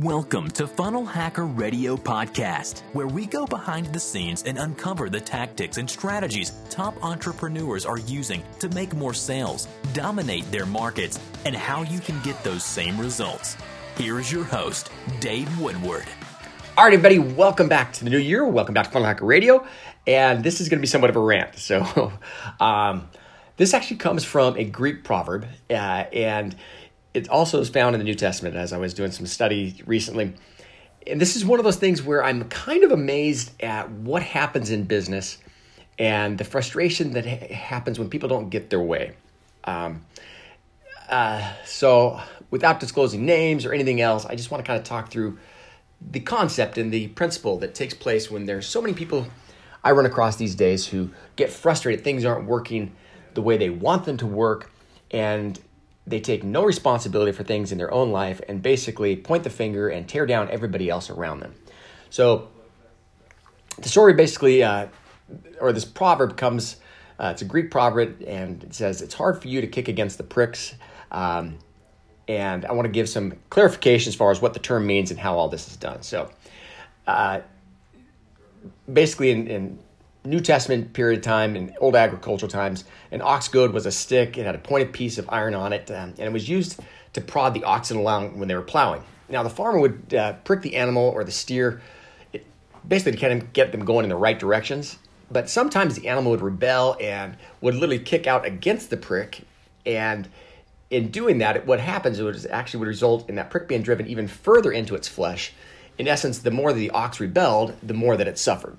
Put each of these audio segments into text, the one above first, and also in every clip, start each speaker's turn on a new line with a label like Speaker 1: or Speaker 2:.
Speaker 1: Welcome to Funnel Hacker Radio Podcast, where we go behind the scenes and uncover the tactics and strategies top entrepreneurs are using to make more sales, dominate their markets, and how you can get those same results. Here is your host, Dave Woodward.
Speaker 2: All right, everybody, welcome back to the new year. Welcome back to Funnel Hacker Radio. And this is going to be somewhat of a rant. So, um, this actually comes from a Greek proverb, uh, and it also is found in the New Testament as I was doing some study recently. And this is one of those things where I'm kind of amazed at what happens in business and the frustration that ha- happens when people don't get their way. Um, uh, so, without disclosing names or anything else, I just want to kind of talk through the concept and the principle that takes place when there's so many people I run across these days who get frustrated, things aren't working the way they want them to work, and they take no responsibility for things in their own life and basically point the finger and tear down everybody else around them. So the story basically, uh, or this proverb comes, uh, it's a Greek proverb, and it says, It's hard for you to kick against the pricks. Um, and I want to give some clarification as far as what the term means and how all this is done. So, uh, basically, in, in New Testament period of time, and old agricultural times, an ox goad was a stick. It had a pointed piece of iron on it, um, and it was used to prod the oxen along when they were plowing. Now, the farmer would uh, prick the animal or the steer, it, basically to kind of get them going in the right directions. But sometimes the animal would rebel and would literally kick out against the prick. And in doing that, what happens is it actually would result in that prick being driven even further into its flesh. In essence, the more that the ox rebelled, the more that it suffered.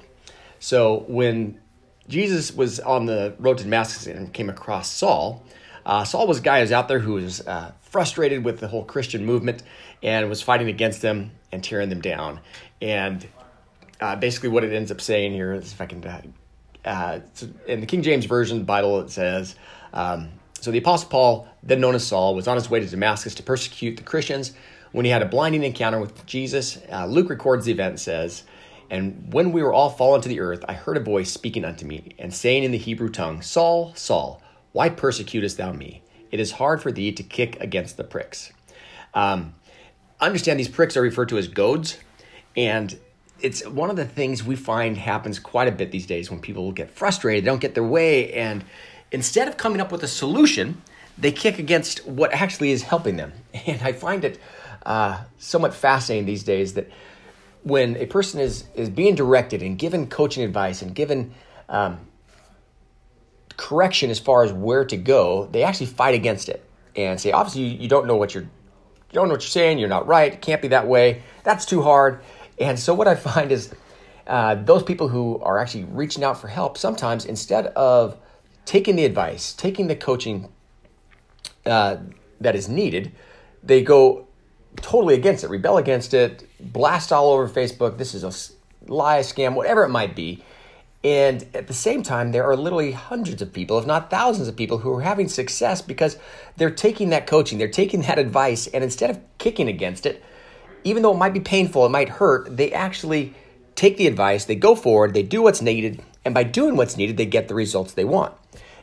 Speaker 2: So when Jesus was on the road to Damascus and came across Saul, uh, Saul was a guy who was out there who was uh, frustrated with the whole Christian movement and was fighting against them and tearing them down. And uh, basically, what it ends up saying here is if I can, uh, uh, in the King James Version Bible, it says, um, So the Apostle Paul, then known as Saul, was on his way to Damascus to persecute the Christians when he had a blinding encounter with Jesus. Uh, Luke records the event and says, and when we were all fallen to the earth, I heard a voice speaking unto me, and saying in the Hebrew tongue, Saul, Saul, why persecutest thou me? It is hard for thee to kick against the pricks. Um, understand these pricks are referred to as goads, and it's one of the things we find happens quite a bit these days when people get frustrated, they don't get their way, and instead of coming up with a solution, they kick against what actually is helping them. And I find it uh, somewhat fascinating these days that when a person is is being directed and given coaching advice and given um, correction as far as where to go, they actually fight against it and say, obviously, you, you don't know what you're you don't know what you're saying. You're not right. It can't be that way. That's too hard. And so what I find is uh, those people who are actually reaching out for help sometimes instead of taking the advice, taking the coaching uh, that is needed, they go totally against it, rebel against it, blast all over Facebook. This is a lie, scam, whatever it might be. And at the same time, there are literally hundreds of people, if not thousands of people, who are having success because they're taking that coaching, they're taking that advice, and instead of kicking against it, even though it might be painful, it might hurt, they actually take the advice, they go forward, they do what's needed, and by doing what's needed, they get the results they want.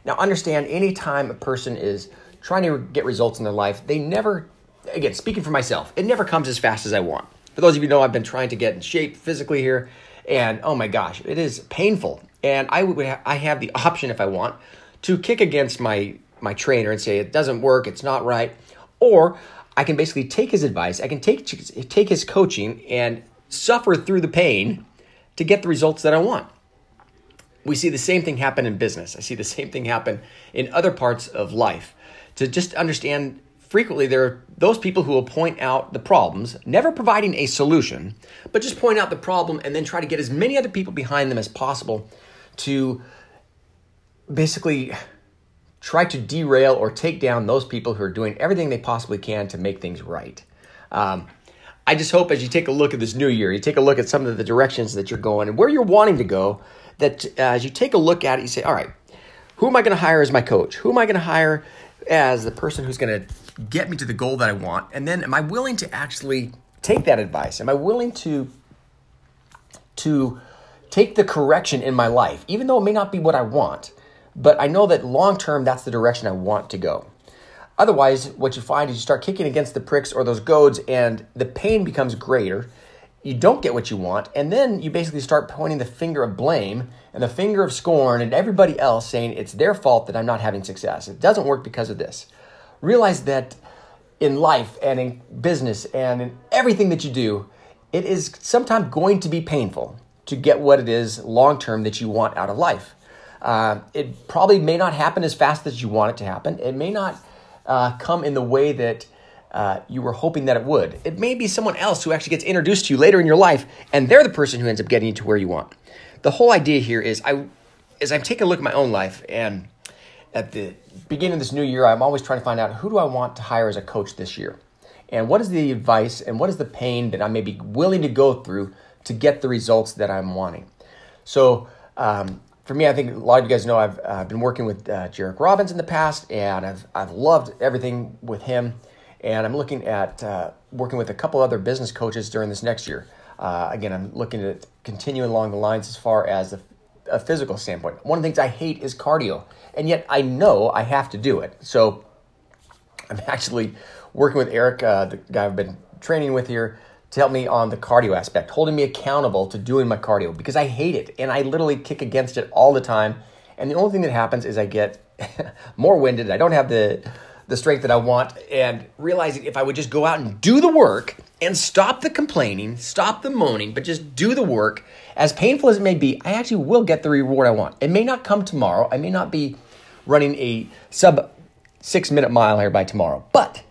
Speaker 2: Now, understand anytime a person is trying to get results in their life, they never again, speaking for myself, it never comes as fast as I want. For those of you know, I've been trying to get in shape physically here, and oh my gosh, it is painful. And I would I have the option if I want to kick against my my trainer and say it doesn't work, it's not right, or I can basically take his advice, I can take take his coaching and suffer through the pain to get the results that I want. We see the same thing happen in business. I see the same thing happen in other parts of life. To just understand frequently there are those people who will point out the problems, never providing a solution, but just point out the problem and then try to get as many other people behind them as possible to basically try to derail or take down those people who are doing everything they possibly can to make things right. Um, I just hope as you take a look at this new year, you take a look at some of the directions that you're going and where you're wanting to go, that uh, as you take a look at it, you say, all right, who am I going to hire as my coach? Who am I going to hire as the person who's going to get me to the goal that I want? And then am I willing to actually take that advice? Am I willing to to take the correction in my life, even though it may not be what I want, but I know that long term that's the direction I want to go. Otherwise, what you find is you start kicking against the pricks or those goads, and the pain becomes greater. You don't get what you want, and then you basically start pointing the finger of blame and the finger of scorn at everybody else, saying it's their fault that I'm not having success. It doesn't work because of this. Realize that in life and in business and in everything that you do, it is sometimes going to be painful to get what it is long term that you want out of life. Uh, it probably may not happen as fast as you want it to happen. It may not uh, come in the way that uh, you were hoping that it would. It may be someone else who actually gets introduced to you later in your life, and they're the person who ends up getting you to where you want. The whole idea here is I, as I'm taking a look at my own life and at the beginning of this new year, I'm always trying to find out who do I want to hire as a coach this year? And what is the advice and what is the pain that I may be willing to go through to get the results that I'm wanting? So, um, for me, I think a lot of you guys know I've uh, been working with uh, Jairek Robbins in the past, and I've, I've loved everything with him. And I'm looking at uh, working with a couple other business coaches during this next year. Uh, again, I'm looking at continuing along the lines as far as a, a physical standpoint. One of the things I hate is cardio and yet I know I have to do it. So I'm actually working with Eric, uh, the guy I've been training with here, to help me on the cardio aspect, holding me accountable to doing my cardio because I hate it and I literally kick against it all the time. And the only thing that happens is I get more winded. I don't have the the strength that I want and realizing if I would just go out and do the work and stop the complaining, stop the moaning, but just do the work, as painful as it may be, I actually will get the reward I want. It may not come tomorrow. I may not be running a sub six minute mile here by tomorrow, but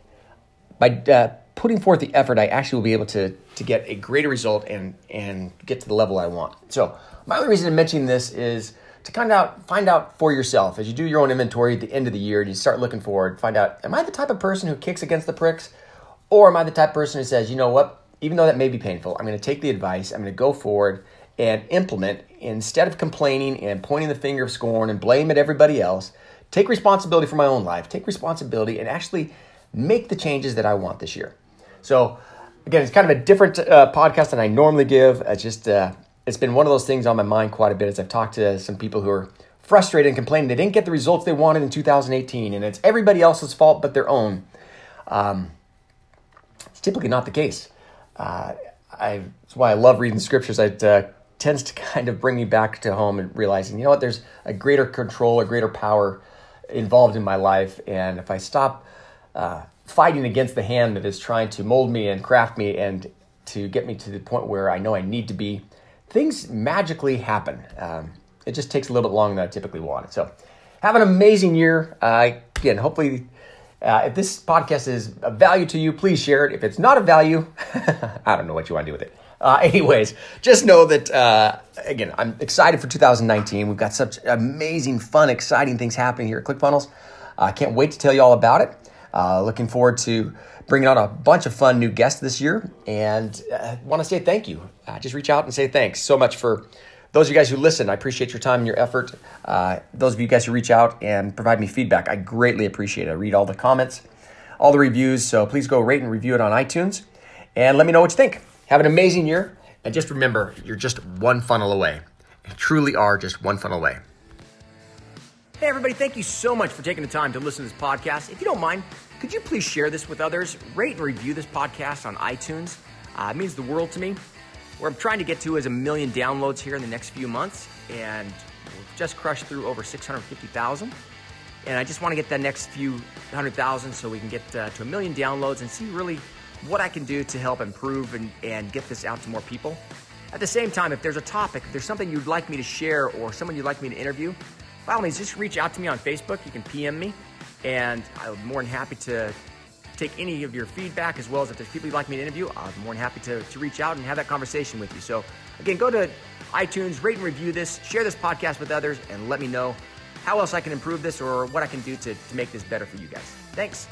Speaker 2: by uh, putting forth the effort, I actually will be able to, to get a greater result and, and get to the level I want. So, my only reason to mention this is to kind of find out for yourself as you do your own inventory at the end of the year and you start looking forward, find out, am I the type of person who kicks against the pricks? Or am I the type of person who says, you know what, even though that may be painful, I'm going to take the advice, I'm going to go forward and implement instead of complaining and pointing the finger of scorn and blame at everybody else. Take responsibility for my own life, take responsibility, and actually make the changes that I want this year. So, again, it's kind of a different uh, podcast than I normally give. It's just uh, it's been one of those things on my mind quite a bit as I've talked to some people who are frustrated and complaining they didn't get the results they wanted in 2018, and it's everybody else's fault but their own. Um, it's typically not the case. Uh, I, that's why I love reading scriptures. It uh, tends to kind of bring me back to home and realizing, you know what, there's a greater control, a greater power involved in my life, and if I stop uh, fighting against the hand that is trying to mold me and craft me and to get me to the point where I know I need to be things magically happen. Um, it just takes a little bit longer than I typically want. it. So, have an amazing year. Uh, again, hopefully, uh, if this podcast is of value to you, please share it. If it's not of value, I don't know what you want to do with it. Uh, anyways, just know that, uh, again, I'm excited for 2019. We've got such amazing, fun, exciting things happening here at ClickFunnels. I can't wait to tell you all about it. Uh, looking forward to bringing on a bunch of fun new guests this year and uh, want to say thank you. Uh, just reach out and say thanks so much for those of you guys who listen. I appreciate your time and your effort. Uh, those of you guys who reach out and provide me feedback, I greatly appreciate it. I read all the comments, all the reviews, so please go rate and review it on iTunes and let me know what you think. Have an amazing year. And just remember, you're just one funnel away. You truly are just one funnel away. Hey, everybody, thank you so much for taking the time to listen to this podcast. If you don't mind, could you please share this with others? Rate and review this podcast on iTunes. Uh, it means the world to me. Where I'm trying to get to is a million downloads here in the next few months, and we've just crushed through over 650,000. And I just want to get that next few hundred thousand so we can get uh, to a million downloads and see really what I can do to help improve and, and get this out to more people. At the same time, if there's a topic, if there's something you'd like me to share or someone you'd like me to interview, by all means, just reach out to me on Facebook. You can PM me and I'm more than happy to take any of your feedback as well as if there's people you'd like me to interview, I'm more than happy to, to reach out and have that conversation with you. So, again, go to iTunes, rate and review this, share this podcast with others, and let me know how else I can improve this or what I can do to, to make this better for you guys. Thanks.